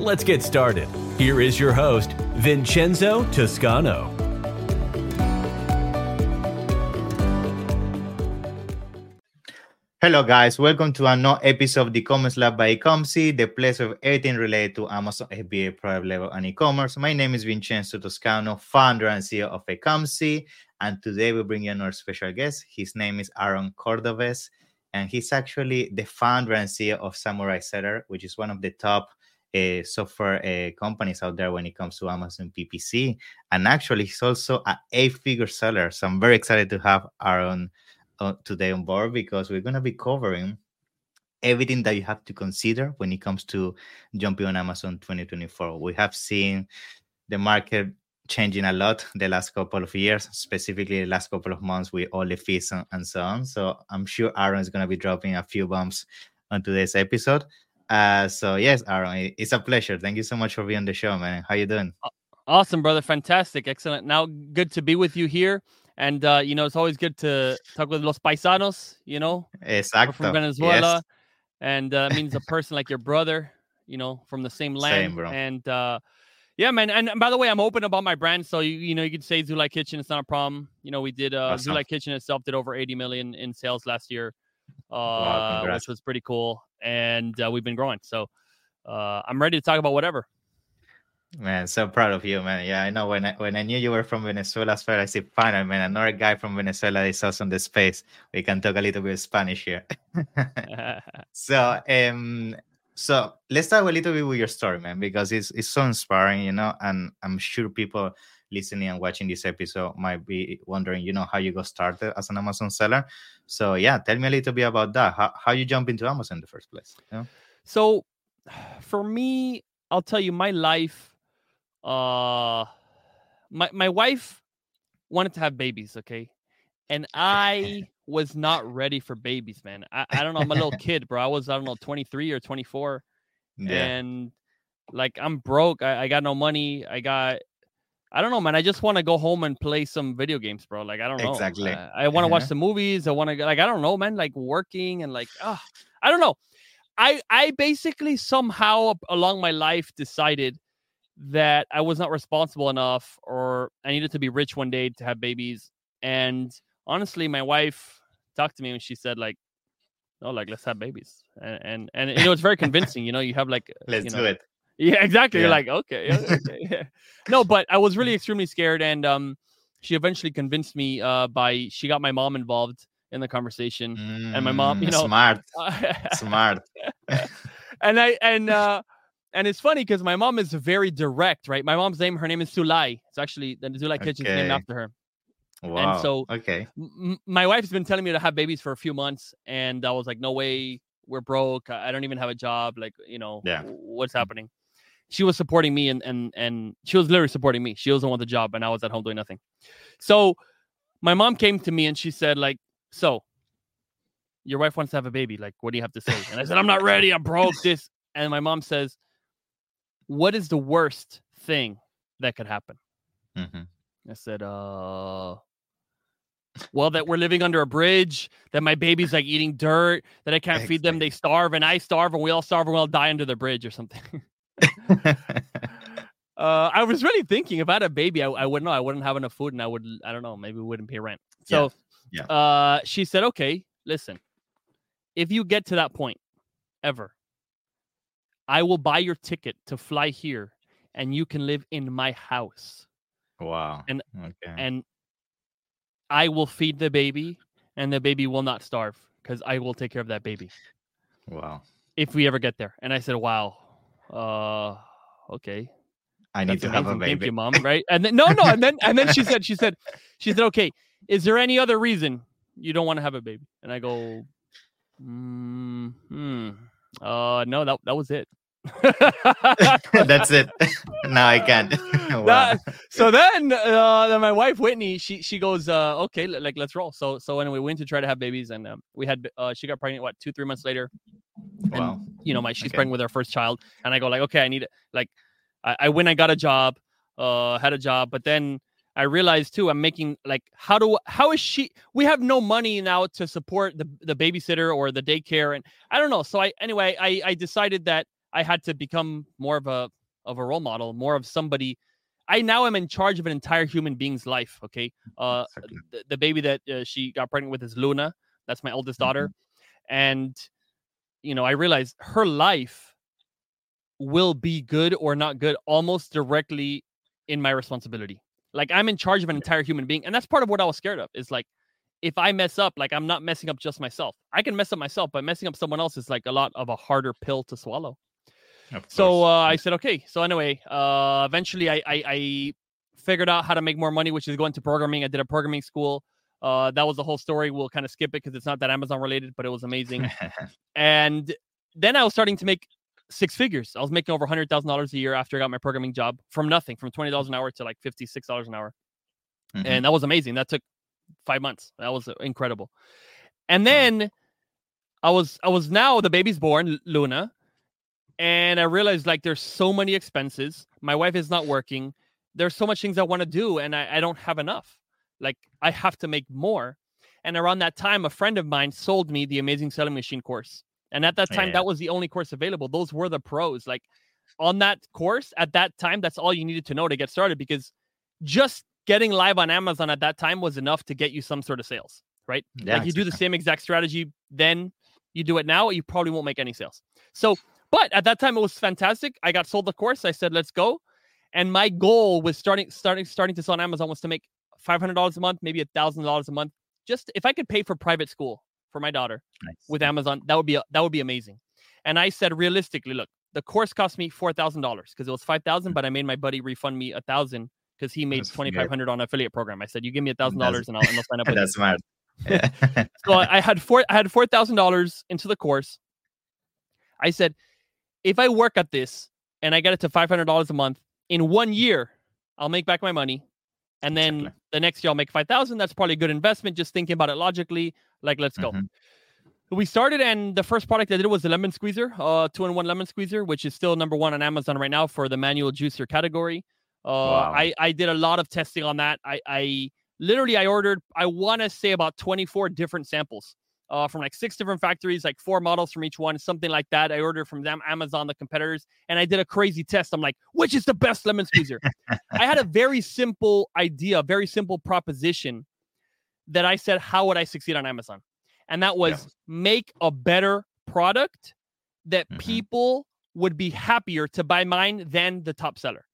Let's get started. Here is your host, Vincenzo Toscano. Hello, guys. Welcome to another episode of the e-commerce Lab by Ecomcy, the place of everything related to Amazon FBA private label and e-commerce. My name is Vincenzo Toscano, founder and CEO of Ecomcy, and today we bring you another special guest. His name is Aaron Cordovez, and he's actually the founder and CEO of Samurai Seller, which is one of the top uh, software uh, companies out there when it comes to Amazon PPC. And actually, he's also an eight-figure seller. So I'm very excited to have Aaron uh, today on board because we're going to be covering everything that you have to consider when it comes to jumping on Amazon 2024. We have seen the market changing a lot the last couple of years, specifically the last couple of months with all the fees and, and so on. So I'm sure Aaron is going to be dropping a few bombs on today's episode. Uh, so yes, Aaron, it's a pleasure. Thank you so much for being on the show, man. How you doing? Awesome, brother. Fantastic. Excellent. Now, good to be with you here. And uh, you know, it's always good to talk with los paisanos. You know, exactly from Venezuela, yes. and uh, means a person like your brother. You know, from the same land. Same, and uh, yeah, man. And, and, by the way, I'm open about my brand, so you you know you can say Zulay Kitchen. It's not a problem. You know, we did uh, awesome. Zulay Kitchen itself did over 80 million in sales last year, wow, which was pretty cool. And uh, we've been growing. So uh, I'm ready to talk about whatever. Man, so proud of you, man. Yeah, I know when I, when I knew you were from Venezuela as well, I said, fine, man, another guy from Venezuela is also in the space. We can talk a little bit of Spanish here. so, um, so let's talk a little bit with your story, man, because it's it's so inspiring, you know, and I'm sure people listening and watching this episode might be wondering, you know, how you got started as an Amazon seller. So yeah, tell me a little bit about that. How how you jump into Amazon in the first place? Know? So for me, I'll tell you my life uh my my wife wanted to have babies, okay? And I was not ready for babies, man. I, I don't know, I'm a little kid, bro. I was, I don't know, 23 or 24. Yeah. And like I'm broke. I, I got no money. I got I don't know, man. I just want to go home and play some video games, bro. Like I don't know. Exactly. Uh, I want to uh-huh. watch the movies. I want to like I don't know, man. Like working and like oh, I don't know. I I basically somehow along my life decided that I was not responsible enough or I needed to be rich one day to have babies. And honestly, my wife talked to me and she said, like, no, like let's have babies. And and, and you know, it's very convincing. You know, you have like let's you know, do it. Yeah, exactly. Yeah. You're like, okay, okay. yeah. No, but I was really extremely scared, and um, she eventually convinced me. Uh, by she got my mom involved in the conversation, mm, and my mom, you mm, know, smart, smart. and I and uh and it's funny because my mom is very direct, right? My mom's name, her name is Zulay. It's actually the Zulay okay. Kitchen's named after her. Wow. And so, okay, m- my wife's been telling me to have babies for a few months, and I was like, no way, we're broke. I don't even have a job. Like, you know, yeah. what's happening? She was supporting me, and and and she was literally supporting me. She doesn't want the job, and I was at home doing nothing. So, my mom came to me and she said, like, so your wife wants to have a baby. Like, what do you have to say? And I said, I'm not ready. I'm broke. This, and my mom says what is the worst thing that could happen? Mm-hmm. I said, uh, well, that we're living under a bridge, that my baby's like eating dirt, that I can't exactly. feed them, they starve, and I starve, and we all starve, and we all die under the bridge or something. uh, I was really thinking if I had a baby, I, I wouldn't know. I wouldn't have enough food, and I would, I don't know, maybe we wouldn't pay rent. So, yeah. yeah. Uh, she said, okay, listen, if you get to that point ever, I will buy your ticket to fly here and you can live in my house. Wow. And okay. and I will feed the baby and the baby will not starve because I will take care of that baby. Wow. If we ever get there. And I said, Wow. Uh okay. I need That's to have a baby. Thank you, mom. Right. And then no, no, and then and then she said, she said, she said, Okay, is there any other reason you don't want to have a baby? And I go, mm, hmm. Uh no, that that was it. That's it. now I can. wow. That- so then, uh, then my wife Whitney, she she goes, uh, okay, like let's roll. So so anyway, we went to try to have babies, and um, we had uh, she got pregnant what two three months later. and, Wow. You know, my she's Okay. pregnant with our first child, and I go like, okay, I need it. Like, I, I went, I got a job, uh, had a job, but then I realized too, I'm making like, how do how is she? We have no money now to support the the babysitter or the daycare, and I don't know. So I anyway, I I decided that I had to become more of a of a role model, more of somebody. I now am in charge of an entire human being's life. Okay, uh, Exactly. the, the baby that uh, she got pregnant with is Luna. That's my oldest daughter, and you know, I realized her life will be good or not good almost directly in my responsibility. Like I'm in charge of an entire human being, and that's part of what I was scared of. Is like if I mess up, like I'm not messing up just myself. I can mess up myself, but messing up someone else is like a lot of a harder pill to swallow. So uh, I said, okay. So anyway, uh, eventually I, I I figured out how to make more money, which is going to programming. I did a programming school. Uh, that was the whole story. We'll kind of skip it because it's not that Amazon related, but it was amazing. and then I was starting to make six figures. I was making over hundred thousand dollars a year after I got my programming job from nothing, from twenty dollars an hour to like fifty six dollars an hour, Mhm. and that was amazing. That took five months. That was uh, incredible. And then I was I was now the baby's born, Luna, and I realized like there's so many expenses. My wife is not working. There's so much things I want to do, and I, I don't have enough. Like I have to make more. And around that time, a friend of mine sold me the Amazing Selling Machine course. And at that oh, time, Yeah. that was the only course available. Those were the pros. Like on that course, at that time, that's all you needed to know to get started because just getting live on Amazon at that time was enough to get you some sort of sales, right? Mm, yeah, like you do the same exact strategy, then you do it now, you probably won't make any sales. So, but at that time it was fantastic. I got sold the course. I said, let's go. And my goal was starting starting starting to sell on Amazon was to make five hundred dollars a month, maybe a thousand dollars a month. Just if I could pay for private school for my daughter Nice. with Amazon, that would be that would be amazing. And I said realistically, look, the course cost me four thousand dollars because it was five thousand, but I made my buddy refund me a thousand because he made twenty five hundred on affiliate program. I said, you give me a thousand dollars and I'll and I'll sign up with. That's smart. Yeah. So I, I had four I had four thousand dollars into the course. I said, if I work at this and I get it to five hundred dollars a month in one year, I'll make back my money, and then Exactly. the next year I'll make five thousand. That's probably a good investment. Just thinking about it logically, like let's go. Mhm. We started, and the first product I did was the lemon squeezer, uh, two in one lemon squeezer, which is still number one on Amazon right now for the manual juicer category. Uh, Wow. I I did a lot of testing on that. I I literally I ordered I want to say about 24 different samples uh, from like six different factories, like four models from each one, something like that. I ordered from them, Amazon, the competitors, and I did a crazy test. I'm like, which is the best lemon squeezer? I had a very simple idea, very simple proposition that I said, how would I succeed on Amazon? And that was Yeah. make a better product that Mhm. people would be happier to buy mine than the top seller.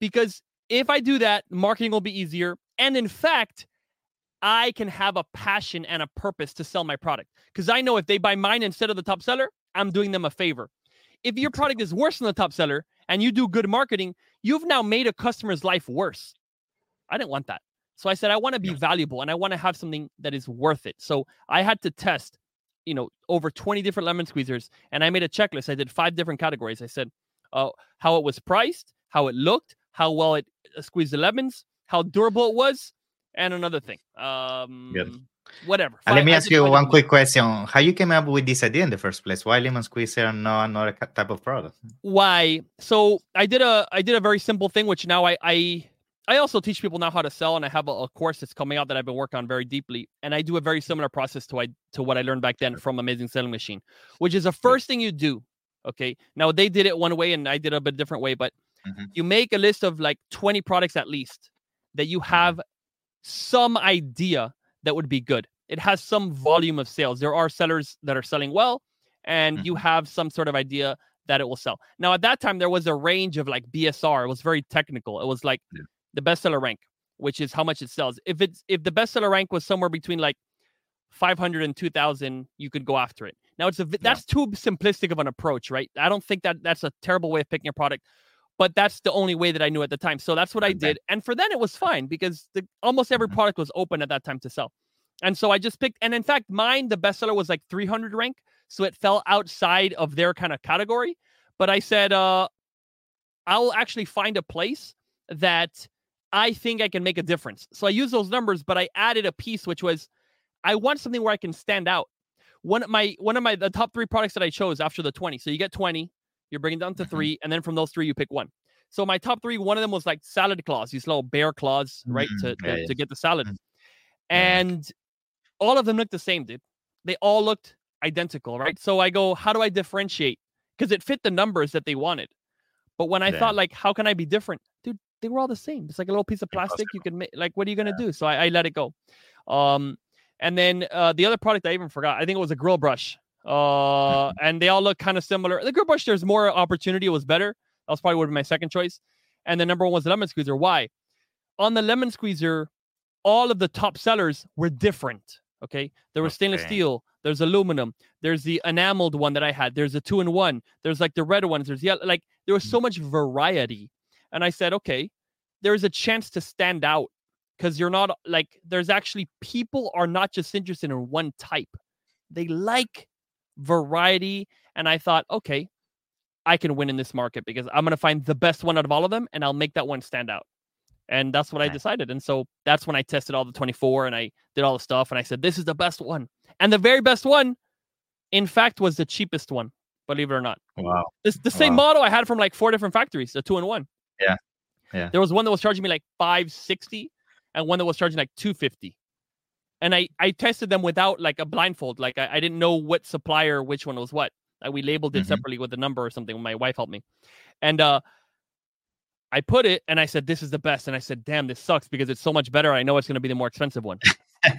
Because if I do that, marketing will be easier. And in fact, I can have a passion and a purpose to sell my product. Because I know if they buy mine instead of the top seller, I'm doing them a favor. If your product is worse than the top seller and you do good marketing, you've now made a customer's life worse. I didn't want that. So I said, I want to be Yeah. valuable and I want to have something that is worth it. So I had to test, you know, over 20 different lemon squeezers and I made a checklist. I did five different categories. I said, uh, how it was priced, how it looked, how well it uh, squeezed the lemons, how durable it was, and another thing. Um, whatever. Let me ask you one quick question. How you came up with this idea in the first place? Why lemon squeezer and no another type of product? why so i did a i did a very simple thing which now i i i also teach people now how to sell and i have a, a course that's coming out that i've been working on very deeply and i do a very similar process to i to what i learned back then from amazing selling machine which is the first thing you do okay now they did it one way and i did it a bit different way but Mhm. you make a list of like 20 products at least that you have some idea that would be good it has some volume of sales there are sellers that are selling well and you mm-hmm. have some sort of idea that it will sell. Now, at that time, there was a range of like BSR. It was very technical. It was like Yeah. the bestseller rank, which is how much it sells. If it's if the bestseller rank was somewhere between like 500 and 2000, you could go after it. Now, it's a vi- Yeah. that's too simplistic of an approach, right? I don't think that that's a terrible way of picking a product, but that's the only way that I knew at the time. So that's what I did, and for then it was fine because the, almost every Mhm. product was open at that time to sell. And so I just picked, and in fact, mine the bestseller was like 300 rank, so it fell outside of their kind of category. but I said, uh, I'll actually find a place that I think I can make a difference. So I use those numbers, but I added a piece which was I want something where I can stand out. One of my one of my the top three products that I chose after the 20. So you get 20, you're bringing down to Mhm. three, and then from those three, you pick one. So my top three, one of them was like salad claws, these little bear claws, right? Mm, To, yeah, to, yeah. to get the salad. Mm. Yeah. And all of them looked the same, dude. They all looked identical, right? So I go, how do I differentiate? Because it fit the numbers that they wanted. But when I Yeah. thought, like, how can I be different? Dude, they were all the same. It's like a little piece of plastic. You can make, like, what are you going to do? So I, I let it go. Um, and then uh, the other product I even forgot, I think it was a grill brush. Uh, and they all look kind of similar. The grill brush, there's more opportunity. It was better. That was probably would be my second choice. And the number one was the lemon squeezer. Why? On the lemon squeezer, all of the top sellers were different. Okay. There was stainless steel, there's aluminum, there's the enameled one that I had, there's a two in one, there's like the red ones, there's yellow, like there was so much variety. And I said, okay, there's a chance to stand out because you're not like there's actually people are not just interested in one type. They like variety. And I thought, okay, I can win in this market because I'm gonna find the best one out of all of them and I'll make that one stand out. And that's what I decided. And so that's when I tested all the 24 and I did all the stuff and I said, this is the best one. And the very best one, in fact, was the cheapest one, believe it or not. Wow. It's the same Wow. model I had from like four different factories, the two in one. Yeah. Yeah. There was one that was charging me like 560 and one that was charging like 250. And I, I tested them without like a blindfold. Like I, I didn't know what supplier, which one was what. Like we labeled it Mhm. separately with a number or something. My wife helped me. And uh I put it and I said, This is the best. And I said, Damn, this sucks because it's so much better. I know it's gonna be the more expensive one.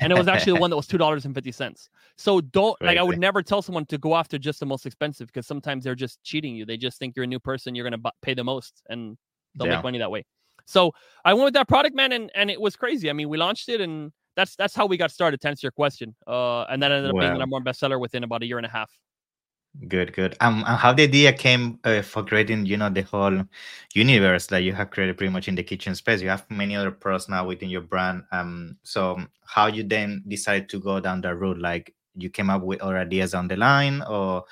and it was actually the one that was two dollars and fifty cents. So don't like I would never tell someone to go after just the most expensive because sometimes they're just cheating you. They just think you're a new person, you're gonna bu- pay the most, and they'll Yeah. make money that way. So I went with that product, man, and and it was crazy. I mean, we launched it, and that's that's how we got started. To answer your question, uh, and that ended up being the number one bestseller within about a year and a half. Good, good. Um, and how the idea came uh, for creating, you know, the whole universe that you have created pretty much in the kitchen space. You have many other products now within your brand. Um, so how you then decided to go down that route? Like you came up with other ideas on the line, or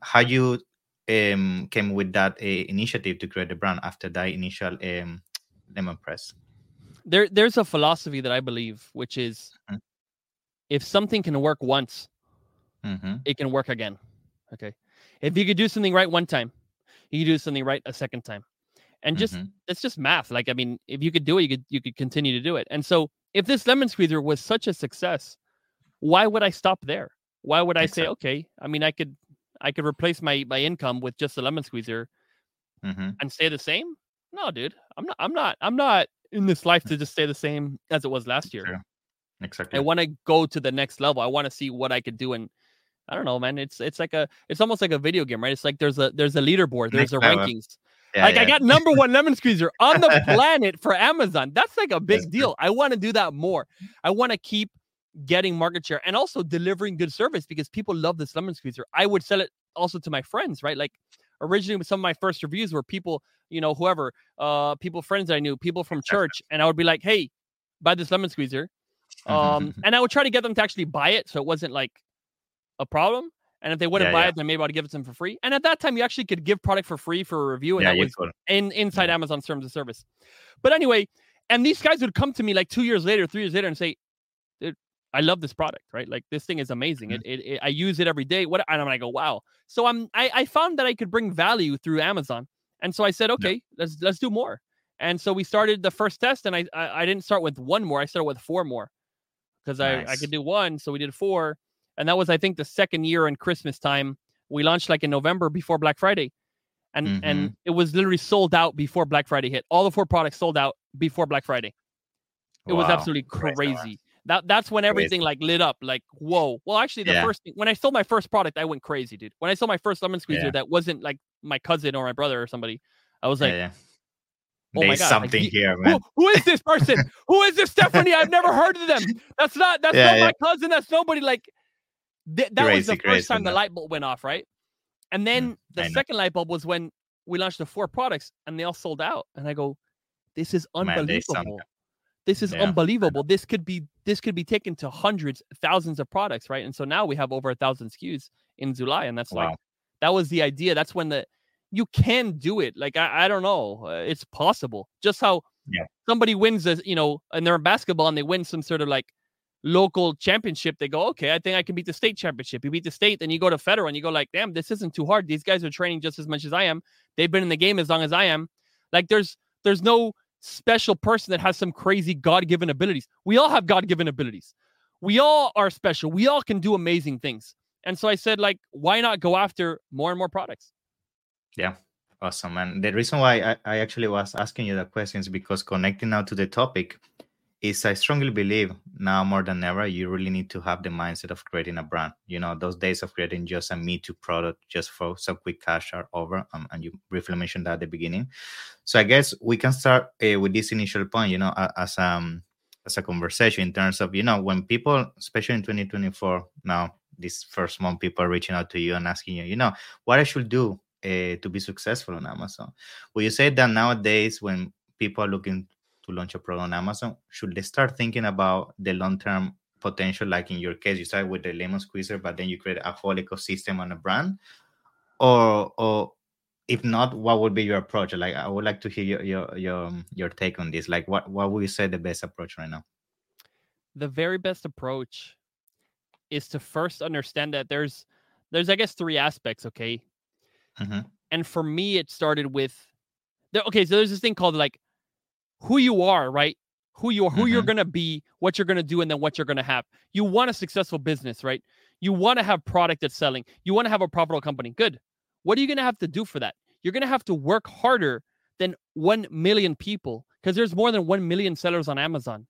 how you um came with that uh, initiative to create the brand after that initial um lemon press? There, there's a philosophy that I believe, which is, Mhm. if something can work once, Mm-hmm. it can work again. Okay. If you could do something right one time, you could do something right a second time. And just Mhm. it's just math. Like I mean, if you could do it, you could you could continue to do it. And so if this lemon squeezer was such a success, why would I stop there? Why would I say, okay, I mean I could I could replace my my income with just a lemon squeezer Mm-hmm. and stay the same? No, dude. I'm not I'm not I'm not in this life to just stay the same as it was last year. Sure. Exactly. I want to go to the next level. I want to see what I could do and I don't know, man. It's it's like a it's almost like a video game, right? It's like there's a there's a leaderboard, there's Next a level. rankings. Yeah, like I got number one lemon squeezer on the planet for Amazon. That's like a big That's deal. I want to do that more. I want to keep getting market share and also delivering good service because people love this lemon squeezer. I would sell it also to my friends, right? Like originally with some of my first reviews were people, you know, whoever, uh, people, friends I knew, people from church, and I would be like, hey, buy this lemon squeezer. Um, and I would try to get them to actually buy it so it wasn't like a problem. And if they wouldn't Yeah, buy yeah. it, then maybe I'd give it to them for free. And at that time, you actually could give product for free for a review, and yeah, that was could. in inside. Amazon's terms of service. But anyway, and these guys would come to me like two years later, three years later, and say, "Dude, I love this product, right? Like this thing is amazing. Mhm. It, it, it- I use it every day. What?" And I'm like, "Go, wow!" So I'm I, I found that I could bring value through Amazon, and so I said, "Okay, let's let's do more." And so we started the first test, and I I, I didn't start with one more. I started with four more because I I could do one, so we did four, and that was I think the second year in Christmas time. We launched like in November before Black Friday and Mm-hmm. and it was literally sold out before Black Friday hit. All the four products sold out before Black Friday. It was absolutely Crazy. That that's when everything like lit up. Like whoa. Well, actually, the Yeah. first thing, when I sold my first product, I went crazy, dude. When I sold my first lemon squeezer, Yeah. that wasn't like my cousin or my brother or somebody. I was like, yeah, oh my There's God, something you- here, who, man. who is this person? who is this Stephanie? I've never heard of them. That's not that's not my cousin. That's nobody. Like th- that was the Crazy, crazy, first time the man. light bulb went off, right? And mm, then the I know. second light bulb was when we launched the four products and they all sold out. And I go, this is Man, unbelievable. This is Yeah, unbelievable. This could be this could be taken to hundreds, thousands of products, right? And so now we have over a thousand SKUs in Zulay, and that's Wow. like that was the idea. That's when the you can do it. Like I, I don't know, uh, it's possible. Just how Yeah. somebody wins, a, you know, and they're in basketball and they win some sort of like local championship. They go, okay, I think I can beat the state championship. You beat the state, then you go to federal and you go like, damn, this isn't too hard. These guys are training just as much as I am. They've been in the game as long as I am. Like there's there's no special person that has some crazy God given abilities. We all have God given abilities. We all are special. We all can do amazing things. And so I said, like, why not go after more and more products? Yeah, awesome. And the reason why I, I actually was asking you that question is because connecting now to the topic is I strongly believe now more than ever, you really need to have the mindset of creating a brand. You know, those days of creating just a Me Too product just for some quick cash are over. Um, and you briefly mentioned that at the beginning. So I guess we can start uh, with this initial point, you know, as um as a conversation in terms of, you know, when people, especially in 2024 now, this first month, people are reaching out to you and asking you, you know, what I should do uh, to be successful on Amazon. Well, you say that nowadays, when people are looking to launch a product on Amazon, should they start thinking about the long term potential? Like in your case, you start with the lemon squeezer, but then you create a whole ecosystem on a brand, or or if not, what would be your approach? Like, I would like to hear your your your, um, your take on this. Like, what what would you say the best approach right now? The very best approach is to first understand that there's there's I guess three aspects, okay? Mhm. And for me, it started with there, okay, so there's this thing called like who you are, right? Who you are, who you're Mhm. gonna be, what you're gonna do, and then what you're gonna have. You want a successful business, right? You want to have product that's selling. You want to have a profitable company. Good. What are you gonna have to do for that? You're gonna have to work harder than one million people because there's more than one million sellers on Amazon.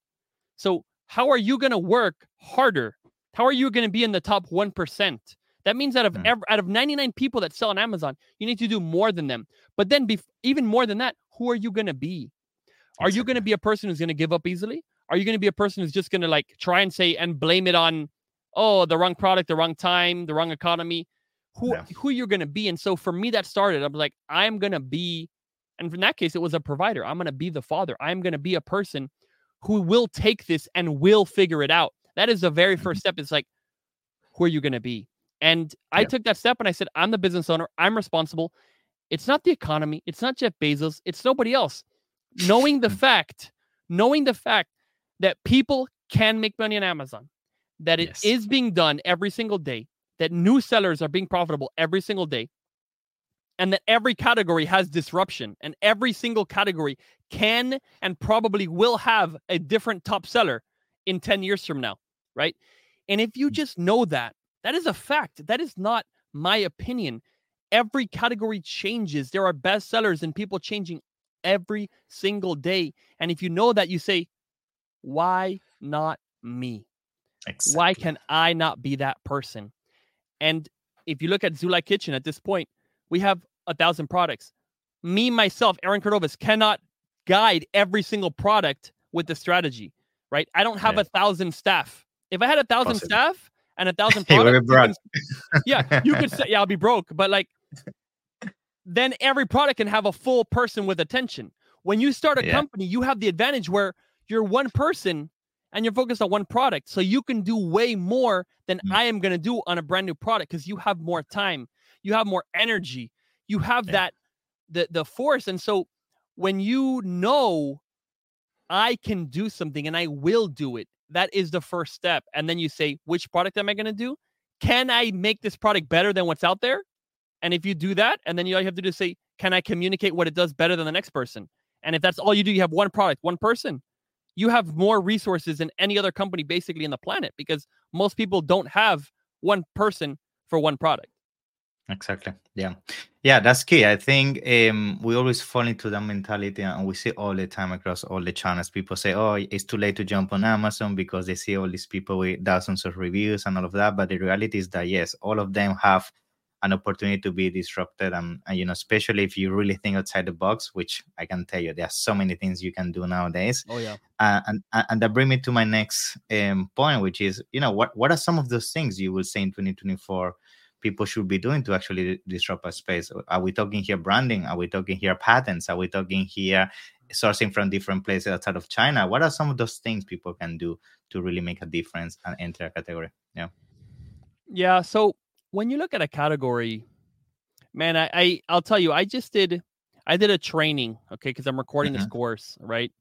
So how are you gonna work harder? How are you gonna be in the top one percent? That means out of Hmm. ev- out of 99 people that sell on Amazon, you need to do more than them. But then, bef- even more than that, who are you going to be? Are you going to be a person who's going to give up easily? Are you going to be a person who's just going to like try and say and blame it on, oh, the wrong product, the wrong time, the wrong economy? Who Yeah. who you're going to be? And so for me, that started. I'm like, I'm going to be, and in that case, it was a provider. I'm going to be the father. I'm going to be a person who will take this and will figure it out. That is the very Mhm. first step. It's like, who are you going to be? And I Yeah. took that step and I said, I'm the business owner. I'm responsible. It's not the economy. It's not Jeff Bezos. It's nobody else. Knowing the Mm. fact, knowing the fact that people can make money on Amazon, that it is Yes. being done every single day, that new sellers are being profitable every single day, and that every category has disruption, and every single category can and probably will have a different top seller in 10 years from now, right? And if you Mm. just know that, that is a fact. That is not my opinion. Every category changes. There are best sellers and people changing every single day. And if you know that, you say, why not me? Exactly. Why can I not be that person? And if you look at Zulay Kitchen at this point, we have a thousand products. Me, myself, Aaron Cordovez cannot guide every single product with the strategy, right? I don't have Yeah. a thousand staff. If I had a thousand Possible. staff and a thousand Hey, products, you broke. can- yeah, you could say, yeah, I'll be broke, but like, then every product can have a full person with attention. When you start a Yeah. company, you have the advantage where you're one person and you're focused on one product. So you can do way more than Mm. I am going to do on a brand new product because you have more time, you have more energy, you have Yeah. that the the force. And so when you know I can do something and I will do it, that is the first step. And then you say, which product am I going to do? Can I make this product better than what's out there? And if you do that, and then you all you have to do is say, can I communicate what it does better than the next person? And if that's all you do, you have one product, one person. You have more resources than any other company basically in the planet because most people don't have one person for one product. Exactly. Yeah. Yeah, that's key. I think um, we always fall into that mentality and we see all the time across all the channels. People say, oh, it's too late to jump on Amazon because they see all these people with thousands of reviews and all of that. But the reality is that, yes, all of them have an opportunity to be disrupted. And, and you know, especially if you really think outside the box, which I can tell you, there are so many things you can do nowadays. Oh yeah. Uh, and and and that bring me to my next um, point, which is, you know, what what are some of those things you will say in 2024 people should be doing to actually disrupt a space? Are we talking here branding? Are we talking here patents? Are we talking here sourcing from different places outside of China? What are some of those things people can do to really make a difference and enter a category? Yeah. Yeah. So when you look at a category, Man, I, I I'll tell you, I just did I did a training, okay, because I'm recording this Mhm. course, right?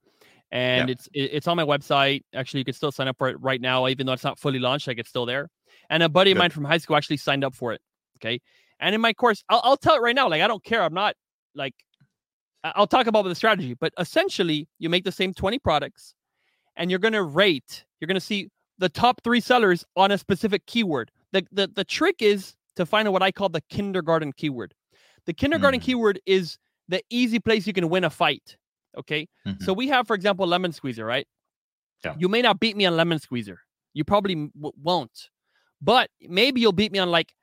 And it's it, it's on my website. Actually, you can still sign up for it right now, even though it's not fully launched. Like it's still there. And a buddy of mine from high school actually signed up for it. Okay. And in my course, I'll, I'll tell it right now. Like I don't care. I'm not like I'll talk about the strategy, but essentially, you make the same 20 products, and you're gonna rate. You're gonna see the top three sellers on a specific keyword. The the the trick is to find what I call the kindergarten keyword. The kindergarten Mm. keyword is the easy place you can win a fight. Okay. Mhm. So we have, for example, lemon squeezer, right? Yeah. You may not beat me on lemon squeezer. You probably w- won't, but maybe you'll beat me on like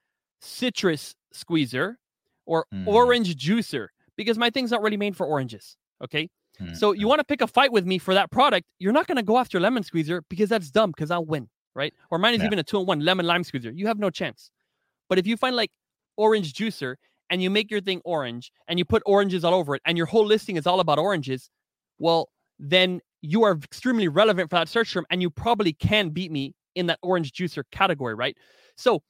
citrus squeezer or Mm. orange juicer because my thing's not really made for oranges. Okay. Mhm. So you want to pick a fight with me for that product? You're not going to go after lemon squeezer because that's dumb because I'll win, right? Or mine is Yeah. even a two in one lemon lime squeezer. You have no chance. But if you find like orange juicer and you make your thing orange and you put oranges all over it and your whole listing is all about oranges, well, then you are extremely relevant for that search term and you probably can beat me in that orange juicer category, right? So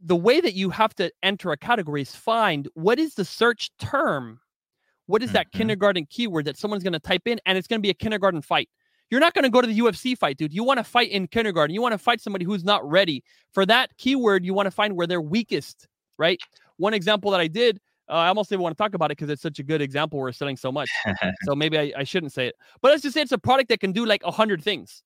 the way that you have to enter a category is find what is the search term? What is that Mhm. kindergarten keyword that someone's going to type in and it's going to be a kindergarten fight? You're not going to go to the UFC fight, dude. You want to fight in kindergarten. You want to fight somebody who's not ready. For that keyword, you want to find where they're weakest, right? One example that I did, uh, I almost didn't want to talk about it because it's such a good example. We're selling so much. so maybe I, I shouldn't say it. But let's just say it's a product that can do like a hundred things.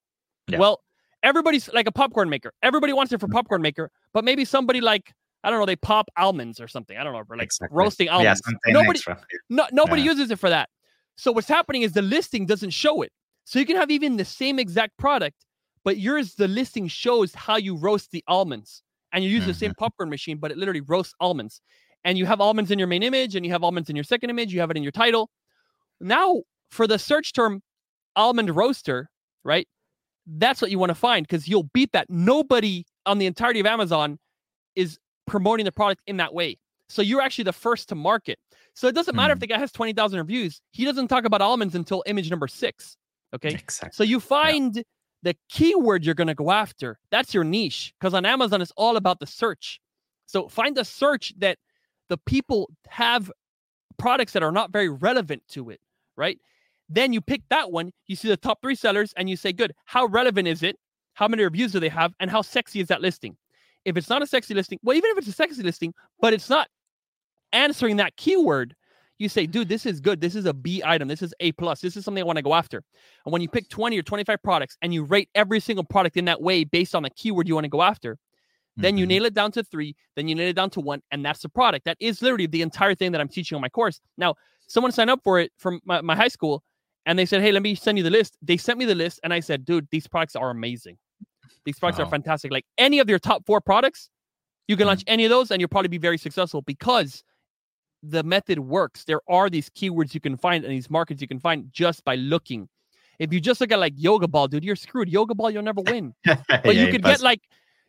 Yeah. Well, everybody's like a popcorn maker. Everybody wants it for popcorn maker, but maybe somebody like I don't know, they pop almonds or something. I don't know, or like Exactly. roasting almonds. something nobody, extra. no, nobody Yeah. uses it for that. So what's happening is the listing doesn't show it. So you can have even the same exact product, but yours the listing shows how you roast the almonds, and you use the same popcorn machine, but it literally roasts almonds. And you have almonds in your main image, and you have almonds in your second image. You have it in your title. Now for the search term almond roaster, right? That's what you want to find because you'll beat that. Nobody on the entirety of Amazon is promoting the product in that way. So you're actually the first to market. So it doesn't matter if Mm. the guy has 20,000 reviews. He doesn't talk about almonds until image number six. Okay. Exactly. So you find the keyword you're going to go after. That's your niche. Because on Amazon, it's all about the search. So find a search that the people have products that are not very relevant to it, right? Then you pick that one, you see the top three sellers, and you say, good, how relevant is it? How many reviews do they have? And how sexy is that listing? If it's not a sexy listing, well, even if it's a sexy listing, but it's not answering that keyword, you say, dude, this is good. This is a B item. This is A plus. This is something I want to go after. And when you pick 20 or 25 products and you rate every single product in that way based on the keyword you want to go after, then you Mhm. nail it down to three, then you nail it down to one, and that's the product. That is literally the entire thing that I'm teaching on my course. Now, someone signed up for it from my, my high school and they said, Hey, let me send you the list. They sent me the list, and I said, Dude, these products are amazing. These products are fantastic. Like any of your top four products, you can Mhm. launch any of those and you'll probably be very successful because the method works. There are these keywords you can find and these markets you can find just by looking. If you just look at like yoga ball, dude, you're screwed. Yoga ball, you'll never win. But Yeah, you could get like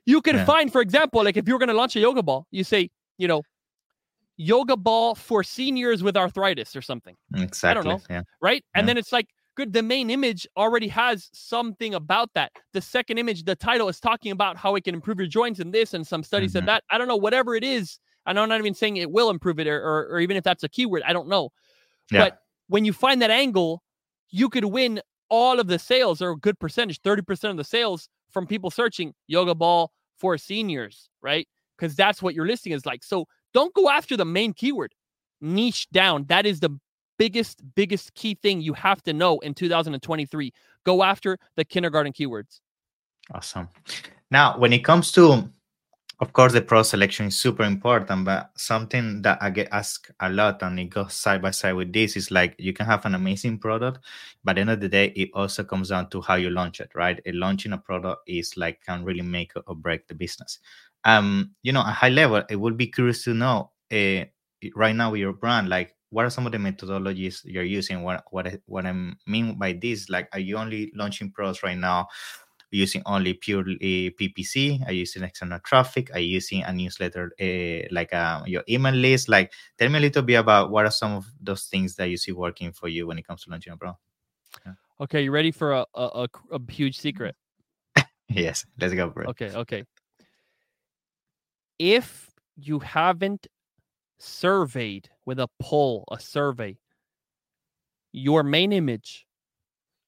you could Yeah. find, for example, like if you were going to launch a yoga ball, you say, you know, yoga ball for seniors with arthritis or something, exactly. know. Yeah. right? And then it's like, good, the main image already has something about that. The second image, the title is talking about how it can improve your joints and this, and some studies Mhm. said that. I don't know, whatever it is. I know I'm not even saying it will improve it or, or, or even if that's a keyword, I don't know. Yeah. But when you find that angle, you could win all of the sales or a good percentage, 30% of the sales from people searching yoga ball for seniors, right? Because that's what your listing is like. So don't go after the main keyword. Niche down. That is the biggest, biggest key thing you have to know in 2023. Go after the kindergarten keywords. Awesome. Now, when it comes to, of course, the pro selection is super important, but something that I get asked a lot and it goes side by side with this is like you can have an amazing product, but at the end of the day, it also comes down to how you launch it, right? A launching a product is like can really make or break the business. Um, you know, at high level, it would be curious to know uh, right now with your brand, like what are some of the methodologies you're using? What what I- what I mean by this, like, are you only launching products right now? Using only purely PPC? Are you using external traffic? Are you using a newsletter uh, like your email list? Like, tell me a little bit about what are some of those things that you see working for you when it comes to launching a product. Okay, you ready for a, a, a, a huge secret? Yes, let's go, for bro. Okay, okay. If you haven't surveyed with a poll, a survey, your main image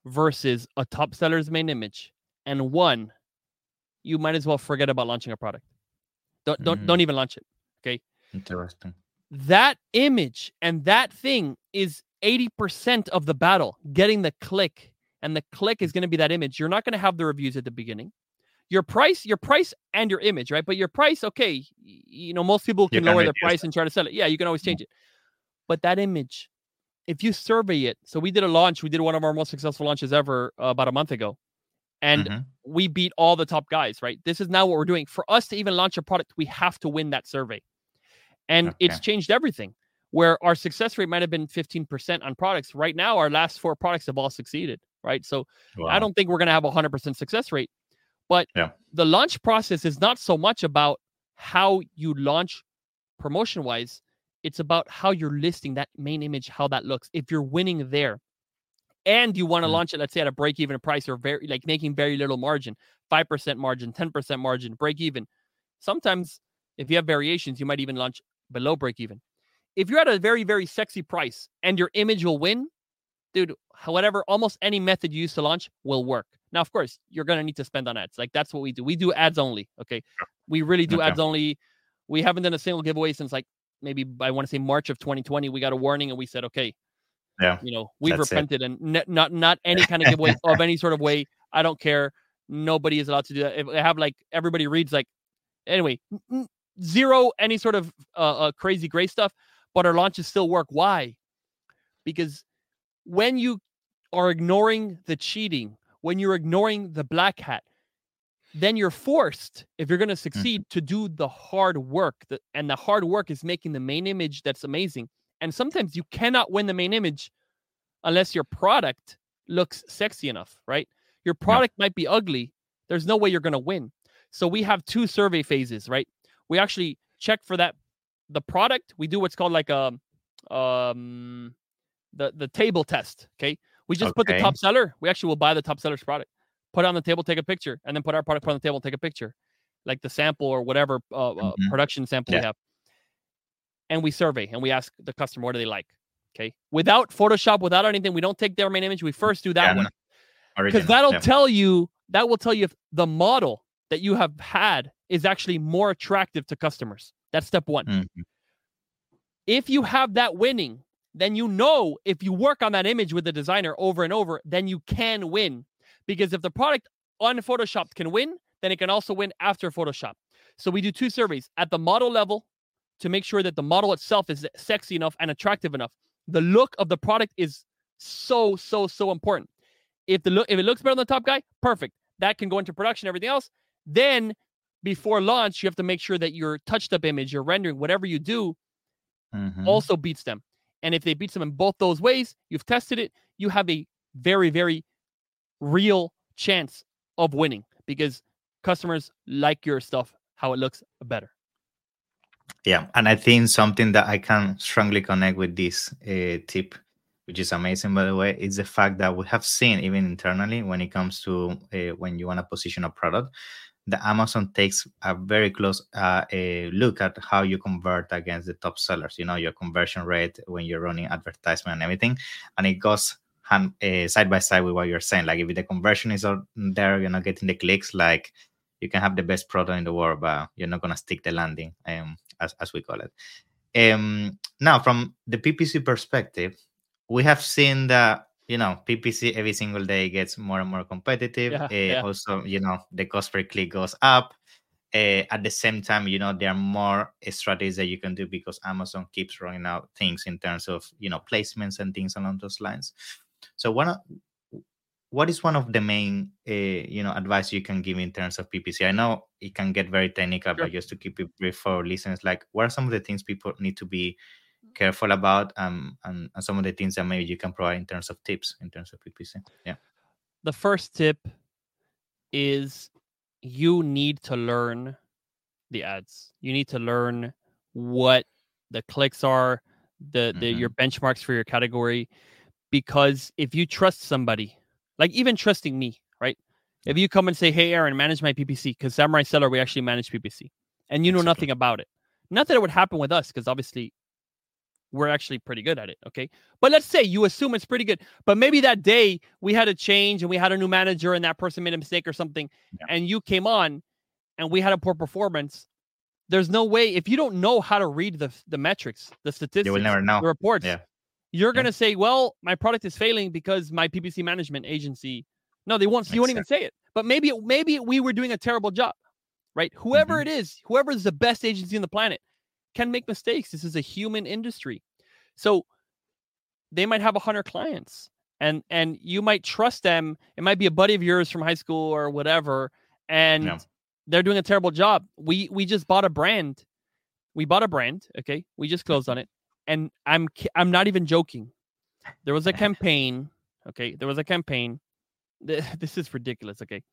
versus a top seller's main image and one, you might as well forget about launching a product. Don't don't Mm. don't even launch it. Okay. Interesting. That image and that thing is 80% of the battle, getting the click. And the click is going to be that image. You're not going to have the reviews at the beginning. Your price, your price and your image, right? But your price, okay, you know, most people can can lower their price and try to sell it. Yeah, you can always change it. But that image, if you survey it, so we did a launch, we did one of our most successful launches ever uh, about a month ago. And Mhm. we beat all the top guys, right? This is now what we're doing. For us to even launch a product, we have to win that survey. And it's changed everything. Where our success rate might have been 15% on products. Right now, our last four products have all succeeded, right? So I don't think we're going to have a 100% success rate. But Yeah. the launch process is not so much about how you launch promotion wise, it's about how you're listing that main image, how that looks. If you're winning there and you want to Mm. launch it, let's say at a break even price or very like making very little margin, 5% margin, 10% margin, break even. Sometimes if you have variations, you might even launch below break even. If you're at a very, very sexy price and your image will win, dude, whatever, almost any method you use to launch will work. Now, of course, you're gonna need to spend on ads. Like that's what we do. We do ads only. Okay. We really do Okay. ads only. We haven't done a single giveaway since like maybe I want to say March of 2020. We got a warning and we said, okay, Yeah. you know, we've That's it. repented and ne- not not any kind of giveaway of any sort of way. I don't care. Nobody is allowed to do that. If I have like everybody reads like anyway, zero any sort of uh, uh, crazy gray stuff, but our launches still work. Why? Because when you are ignoring the cheating, when you're ignoring the black hat, then you're forced, if you're going to succeed, to do the hard work. The, and the hard work is making the main image that's amazing. And sometimes you cannot win the main image unless your product looks sexy enough, right? Your product might be ugly. There's no way you're going to win. So we have two survey phases, right? We actually check for that the product. We do what's called like a um the the table test. Okay. We just put the top seller. We actually will buy the top seller's product, put it on the table, take a picture, and then put our product on the table, take a picture, like the sample or whatever uh, uh, Mhm. production sample we have. And we survey and we ask the customer what do they like. Okay. Without Photoshop, without anything, we don't take their main image. We first do that Yeah, one because that'll yeah. tell you that will tell you if the model that you have had is actually more attractive to customers. That's step one. Mhm. If you have that winning, then you know if you work on that image with the designer over and over, then you can win. Because if the product unphotoshopped can win, then it can also win after Photoshop. So we do two surveys at the model level to make sure that the model itself is sexy enough and attractive enough. The look of the product is so so so important. If the look if it looks better than the top guy, perfect. That can go into production. Everything else, then before launch, you have to make sure that your touched up image, your rendering, whatever you do, Mhm. also beats them. And if they beat them in both those ways, you've tested it, you have a very, very real chance of winning because customers like your stuff, how it looks better. Yeah, and I think something that I can strongly connect with this uh, tip, which is amazing by the way, is the fact that we have seen even internally when it comes to uh, when you want to position a product, that Amazon takes a very close uh, a look at how you convert against the top sellers. You know your conversion rate when you're running advertisement and everything, and it goes hand uh, side by side with what you're saying. Like if the conversion is there, you're not getting the clicks. Like you can have the best product in the world, but you're not gonna stick the landing. Um, as, as we call it. Um, now, from the PPC perspective, we have seen that you know PPC every single day gets more and more competitive. Yeah, Uh, yeah. Also, you know the cost per click goes up. Uh, at the same time, you know there are more strategies that you can do because Amazon keeps rolling out things in terms of you know placements and things along those lines. So, one of what is one of the main uh, you know advice you can give in terms of ppc i know it can get very technical Sure. but just to keep it brief for listeners like what are some of the things people need to be careful about um and, and some of the things that maybe you can provide in terms of tips in terms of ppc yeah The first tip is you need to learn the ads. You need to learn what the clicks are, the, the your benchmarks for your category. Because if you trust somebody, like even trusting me, right? If you come and say, "Hey, Aaron, manage my PPC," because Samurai Seller we actually manage PPC, and you know Exactly. nothing about it. Not that it would happen with us, because obviously we're actually pretty good at it. Okay. But let's say you assume it's pretty good. But maybe that day we had a change and we had a new manager and that person made a mistake or something, Yeah. and you came on and we had a poor performance. There's no way if you don't know how to read the the metrics, the statistics, You will never know. the reports, Yeah. You're gonna say, Well, my product is failing because my PPC management agency. No, they won't you won't even say it. But maybe maybe we were doing a terrible job. Right? Whoever Mhm. it is, whoever is the best agency on the planet can make mistakes. This is a human industry. So they might have a hundred clients and and you might trust them. It might be a buddy of yours from high school or whatever, and Yeah. they're doing a terrible job. We we just bought a brand. We bought a brand, okay? We just closed on it. And I'm I'm not even joking. There was a campaign, okay? There was a campaign. This is ridiculous, okay?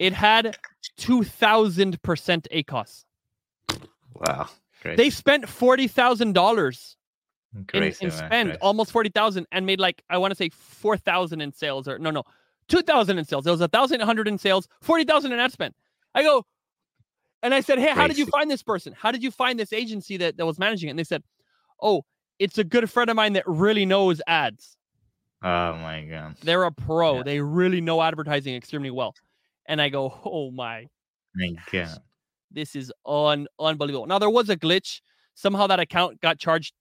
It had 2000% ACOS. wow. Great. They spent $40,000 in, Crazy, in man, spend crazy. almost 40,000 and made like I want to say 4,000 in sales or no no 2,000 in sales. There was a thousand hundred in sales, 40,000 in ad spend. I go and I said, "Hey, how did you find this person? How did you find this agency that, that was managing it?" And they said, "Oh, it's a good friend of mine that really knows ads. Oh my god. They're a pro. Yeah. They really know advertising extremely well." And I go, "Oh my, My god. this is un- unbelievable." Now there was a glitch. Somehow that account got charged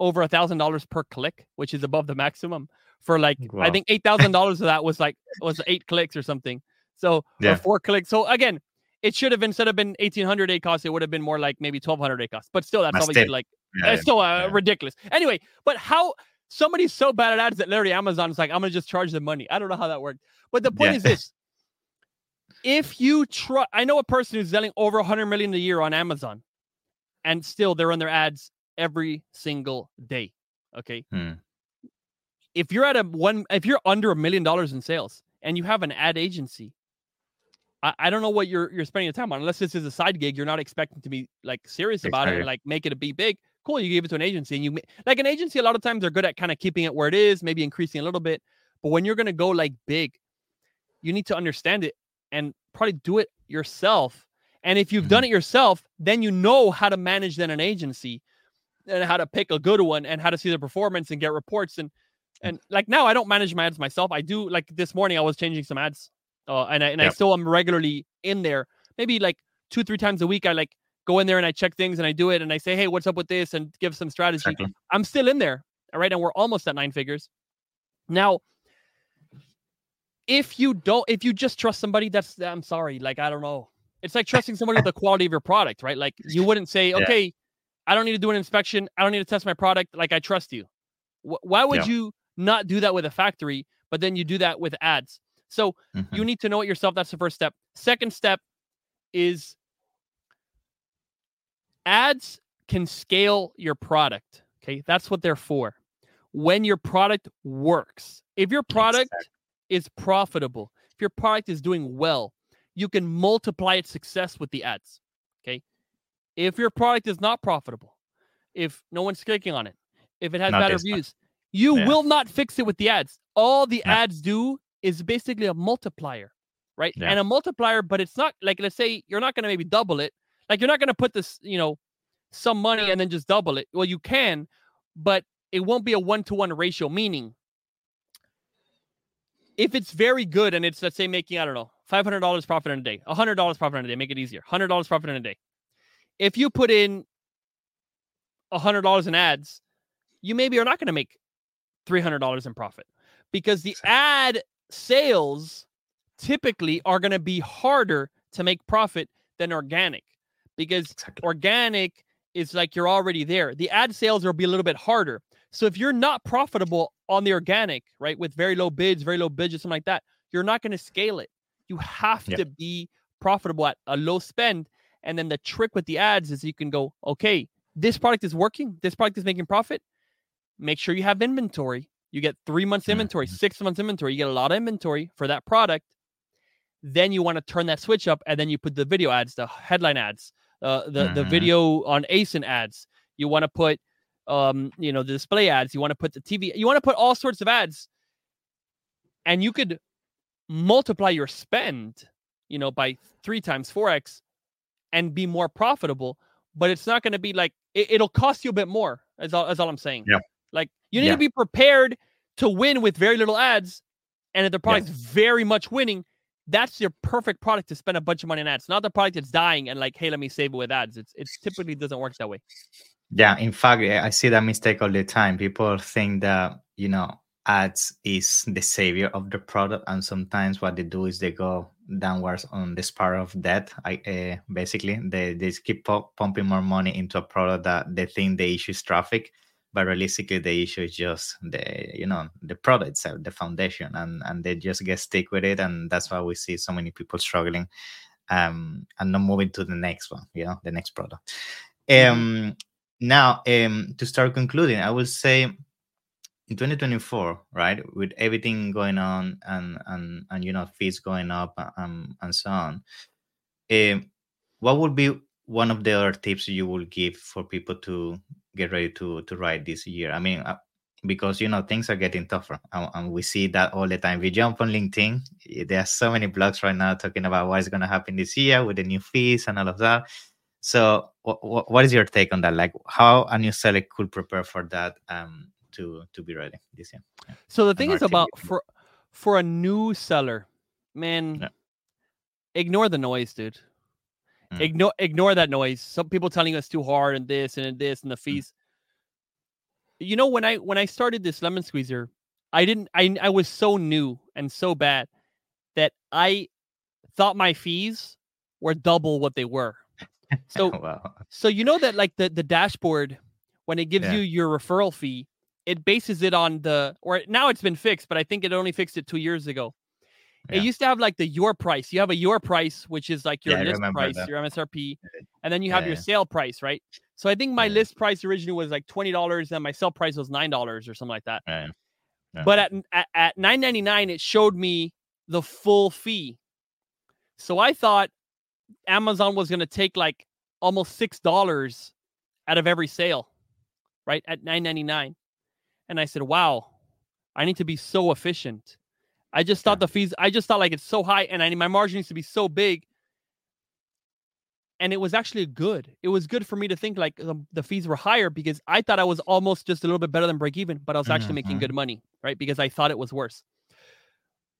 over a thousand dollars per click, which is above the maximum. For like, I think eight thousand dollars of that was like was eight clicks or something. So or Yeah. four clicks. So again, it should have instead of been eighteen hundred ACOS, it would have been more like maybe twelve hundred ACOS. But still, that's obviously still, like Yeah, it's still uh, yeah. ridiculous. Anyway, but how somebody's so bad at ads that literally Amazon's like, I'm gonna just charge them money. I don't know how that worked. But the point Yeah. is this: if you try, I know a person who's selling over 100 million a year on Amazon, and still they run their ads every single day. Okay, Hmm. if you're at a one, if you're under a million dollars in sales and you have an ad agency. I, I don't know what you're you're spending your time on unless this is a side gig. You're not expecting to be like serious about it and like make it a be big. Cool, you gave it to an agency and you like an agency. A lot of times they're good at kind of keeping it where it is, maybe increasing a little bit. But when you're gonna go like big, you need to understand it and probably do it yourself. And if you've done it yourself, then you know how to manage then an agency and how to pick a good one and how to see the performance and get reports and and like now I don't manage my ads myself. I do like this morning I was changing some ads. Uh, and I and I still am regularly in there. Maybe like two, three times a week. I like go in there and I check things and I do it and I say, hey, what's up with this? And give some strategy. Exactly. I'm still in there. All right. And we're almost at nine figures. Now, if you don't, if you just trust somebody, that's I'm sorry. Like, I don't know. It's like trusting somebody with the quality of your product, right? Like you wouldn't say, Yeah. okay, I don't need to do an inspection. I don't need to test my product. Like I trust you. Wh- why would Yeah. you not do that with a factory, but then you do that with ads? So Mhm. you need to know it yourself. That's the first step. Second step is ads can scale your product. Okay. That's what they're for. When your product works, if your product is profitable, if your product is doing well, you can multiply its success with the ads. Okay. If your product is not profitable, if no one's clicking on it, if it has Not bad reviews, you Yeah. will not fix it with the ads. All the Yeah. ads do is basically a multiplier, right? Yeah. And a multiplier, but it's not like let's say you're not going to maybe double it. Like you're not going to put this, you know, some money and then just double it. Well, you can, but it won't be a one to one ratio. Meaning, if it's very good and it's let's say making I don't know five hundred dollars profit in a day, hundred dollars profit in a day, make it easier, hundred dollars profit in a day. If you put in hundred dollars in ads, you maybe are not going to make three hundred dollars in profit because the ad sales typically are going to be harder to make profit than organic because Exactly. organic is like you're already there. The ad sales will be a little bit harder. So if you're not profitable on the organic, right, with very low bids, very low budget, something like that, you're not going to scale it. You have Yeah. to be profitable at a low spend. And then the trick with the ads is you can go, okay, this product is working, this product is making profit. Make sure you have inventory. You get three months inventory, Mhm. six months inventory. You get a lot of inventory for that product. Then you want to turn that switch up, and then you put the video ads, the headline ads, uh, the the Mhm. video on ASIN ads. You want to put, um, you know, the display ads. You want to put the TV. You want to put all sorts of ads, and you could multiply your spend, you know, by three times, four x, and be more profitable. But it's not going to be like it, it'll cost you a bit more. That's all. That's all I'm saying. Yeah. Like you need Yeah. to be prepared to win with very little ads, and if the product's very much winning, that's your perfect product to spend a bunch of money on ads. Not the product that's dying and like, hey, let me save it with ads. It's it typically doesn't work that way. Yeah, in fact, I see that mistake all the time. People think that you know ads is the savior of the product, and sometimes what they do is they go downwards on the spiral of debt. I uh, basically they they keep pumping more money into a product that they think the issue is traffic, but realistically the issue is just the you know the product itself, the foundation, and and they just get stick with it, and that's why we see so many people struggling, um, and not moving to the next one, you know, the next product. Um, now um to start concluding i will say in 2024 right with everything going on and and and you know fees going up and and so on um what would be one of the other tips you will give for people to get ready to to write this year i mean uh, because you know things are getting tougher and, and we see that all the time we jump on linkedin eh, there are so many blogs right now talking about what is going to happen this year with the new fees and all of that so, what, what is your take on that? Like, how a new seller could prepare for that um, to to be ready this year? Yeah. So the thing is about for for a new seller, man, Yeah. ignore the noise, dude. Mm. Ignore ignore that noise. Some people telling us too hard and this and this and the fees. You know, when I when I started this lemon squeezer, I didn't I I was so new and so bad that I thought my fees were double what they were. So wow. so you know that like the the dashboard when it gives Yeah. you your referral fee, it bases it on the or now it's been fixed, but I think it only fixed it two years ago. Yeah. It used to have like the your price. You have a your price, which is like your Yeah, list price, that. your MSRP, and then you have Yeah, your sale price, right? So I think my list price originally was like twenty dollars, and my sale price was nine dollars or something like that. But at at, at nine ninety nine, it showed me the full fee. So I thought Amazon was going to take like almost six dollars out of every sale, right at nine ninety nine, and I said, "Wow, I need to be so efficient." I just thought Yeah. the fees. I just thought like it's so high, and I need my margin needs to be so big. And it was actually good. It was good for me to think like the, the fees were higher because I thought I was almost just a little bit better than break even, but I was actually making Mhm. good money, right? Because I thought it was worse.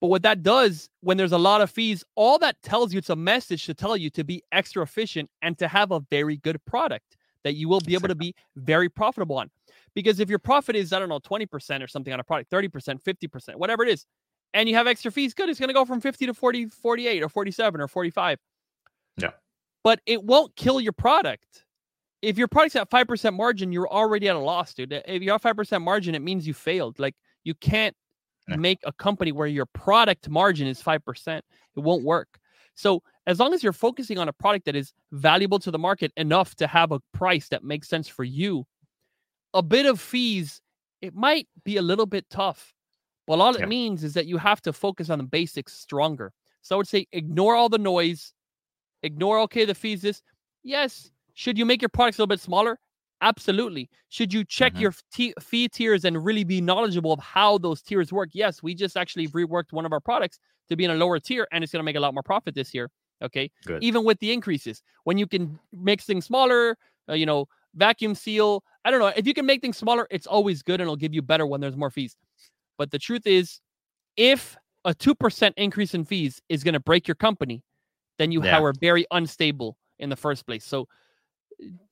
But what that does when there's a lot of fees, all that tells you it's a message to tell you to be extra efficient and to have a very good product that you will be able to be very profitable on. Because if your profit is, I don't know, 20% or something on a product, 30%, 50%, whatever it is, and you have extra fees, good, it's going to go from 50 to 40, 48 or 47 or 45. Yeah. But it won't kill your product. If your product's at 5% margin, you're already at a loss, dude. If you're at 5% margin, it means you failed. Like you can't Yeah. make a company where your product margin is 5%. It won't work. So as long as you're focusing on a product that is valuable to the market enough to have a price that makes sense for you, a bit of fees, it might be a little bit tough. But all Yeah. it means is that you have to focus on the basics stronger. So I would say ignore all the noise, ignore okay, the fees this. Yes. Should you make your products a little bit smaller? Absolutely. Should you check Mhm. your t- fee tiers and really be knowledgeable of how those tiers work? Yes, we just actually reworked one of our products to be in a lower tier and it's going to make a lot more profit this year. Okay. Good. Even with the increases, when you can make things smaller, uh, you know, vacuum seal. I don't know. If you can make things smaller, it's always good and it'll give you better when there's more fees. But the truth is, if a 2% increase in fees is going to break your company, then you Yeah. are very unstable in the first place. So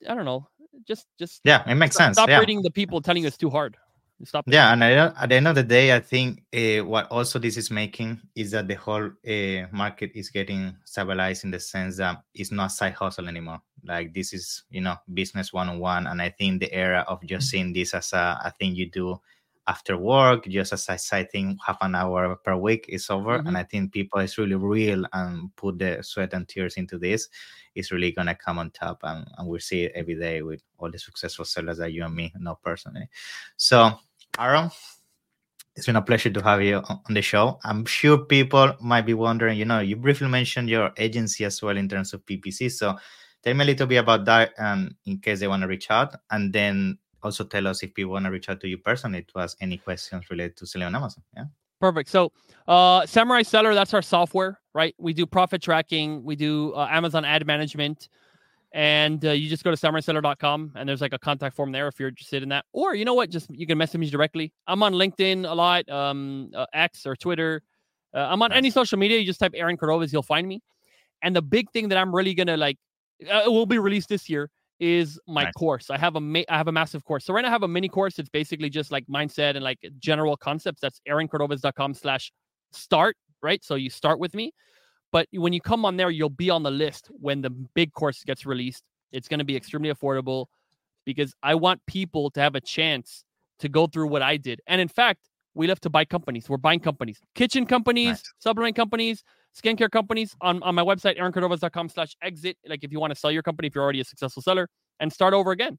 I don't know. Just, just Yeah, it makes stop, sense. stop yeah. reading the people telling you it's too hard. Stop. Yeah, and I, at the end of the day, I think uh, what also this is making is that the whole uh, market is getting stabilized in the sense that it's not side hustle anymore. Like this is, you know, business one on one, and I think the era of just seeing this as a, a thing you do after work, just as a side thing, half an hour per week is over. Mhm. And I think people is really real and put the sweat and tears into this. It's really gonna come on top, and, and we see it every day with all the successful sellers that you and me know personally. So Aaron, it's been a pleasure to have you on on the show. I'm sure people might be wondering, you know, you briefly mentioned your agency as well in terms of PPC. So tell me a little bit about that um, in case they want to reach out. And then also tell us if people want to reach out to you personally to ask any questions related to selling on Amazon. Yeah. Perfect. So, uh, Samurai Seller, that's our software, right? We do profit tracking, we do uh, Amazon ad management. and uh, you just go to samuraiseller.com and there's like a contact form there if you're interested in that. Or you know what, just you can message me directly. I'm on LinkedIn a lot, um, uh, X or Twitter. Uh, I'm on any social media. You just type Aaron Cordovez, you'll find me. And the big thing that I'm really gonna like, uh, it will be released this year is my Nice. course. I have a ma- I have a massive course. So right now I have a mini course. It's basically just like mindset and like general concepts. That's aaroncordovez.com slash start, right? So you start with me. But when you come on there, you'll be on the list when the big course gets released. It's going to be extremely affordable because I want people to have a chance to go through what I did. And in fact, we love to buy companies. We're buying companies, kitchen companies, Nice. supplement companies, skincare companies on, on my website, aaroncordovez.com slash exit. Like if you want to sell your company, if you're already a successful seller and start over again.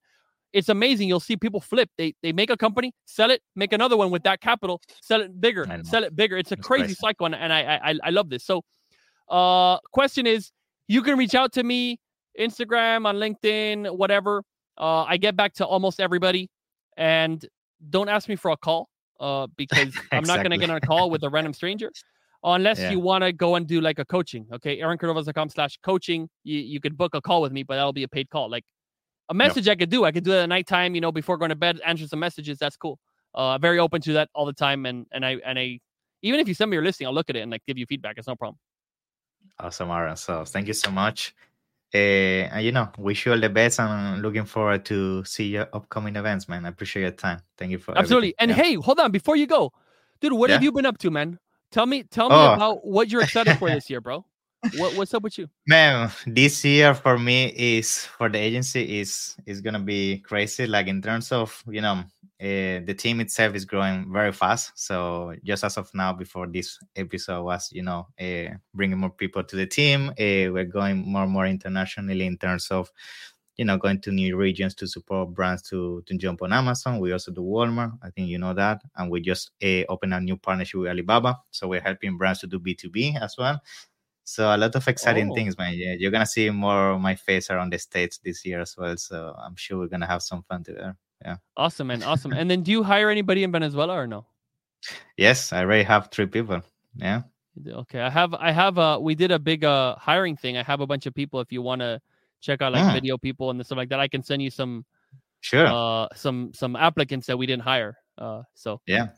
It's amazing. You'll see people flip. They they make a company, sell it, make another one with that capital, sell it bigger, sell it bigger. It's a crazy crazy. cycle, and, and I, I I love this. So, uh, question is, you can reach out to me, Instagram, on LinkedIn, whatever. Uh, I get back to almost everybody, and don't ask me for a call, uh, because I'm not gonna get on a call with a random stranger. Unless Yeah. you want to go and do like a coaching, okay? AaronCordovez.com slash coaching. You, you could book a call with me, but that'll be a paid call. Like a message I could do. I could do it at nighttime, you know, before going to bed, answer some messages. That's cool. Uh, very open to that all the time. And and I and I even if you send me your listing, I'll look at it and like give you feedback. It's no problem. Awesome, Aaron. So thank you so much. Uh, and you know, wish you all the best and I'm looking forward to see your upcoming events, man. I appreciate your time. Thank you for Absolutely. everything. And Yeah. hey, hold on before you go, dude. What have you been up to, man? Tell me, tell me Oh. about what you're excited for this year, bro. What what's up with you? Man, this year for me is for the agency is is gonna be crazy. Like in terms of you know, uh, the team itself is growing very fast. So just as of now, before this episode was you know uh, bringing more people to the team, uh, we're going more and more internationally in terms of you know going to new regions to support brands to to jump on Amazon. We also do Walmart. I think you know that, and we just uh, opened a new partnership with Alibaba. So we're helping brands to do B two B as well. So a lot of exciting Oh. things, man. Yeah, you're gonna see more of my face around the states this year as well. So I'm sure we're gonna have some fun together. Yeah. Awesome, man. Awesome. And then do you hire anybody in Venezuela or no? Yes, I already have three people. Yeah. Okay, I have I have uh we did a big uh hiring thing. I have a bunch of people if you want to check out like Mm. video people and stuff like that. I can send you some Sure. uh some some applicants that we didn't hire. Uh so yeah.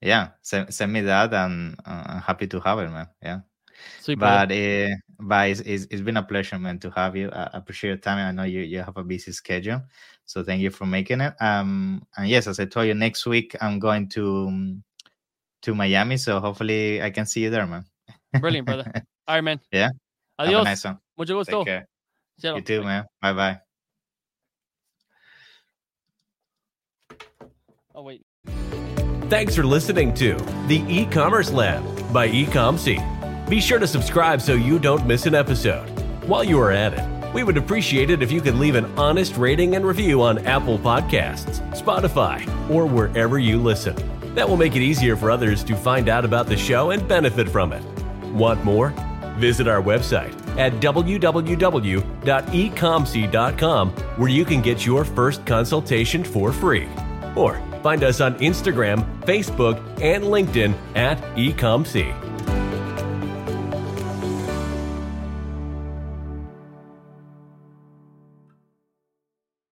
Yeah. Send, send me that and uh, I'm happy to have it, man. Yeah. But uh, but it's, it's, it's been a pleasure, man, to have you. I appreciate your time. I know you, you have a busy schedule. So thank you for making it. Um and yes, as I told you, next week I'm going to um, to Miami. So hopefully I can see you there, man. Brilliant, brother. All right, man. Yeah. Adios. nice. Mucho gusto. Take care. Ciao. You too, man. Bye bye. Oh wait. Thanks for listening to the e-commerce lab by Ecomcy. Be sure to subscribe so you don't miss an episode. While you are at it, we would appreciate it if you could leave an honest rating and review on Apple Podcasts, Spotify, or wherever you listen. That will make it easier for others to find out about the show and benefit from it. Want more? Visit our website at www.ecomcy.com where you can get your first consultation for free. Or find us on Instagram, Facebook, and LinkedIn at ecomcy.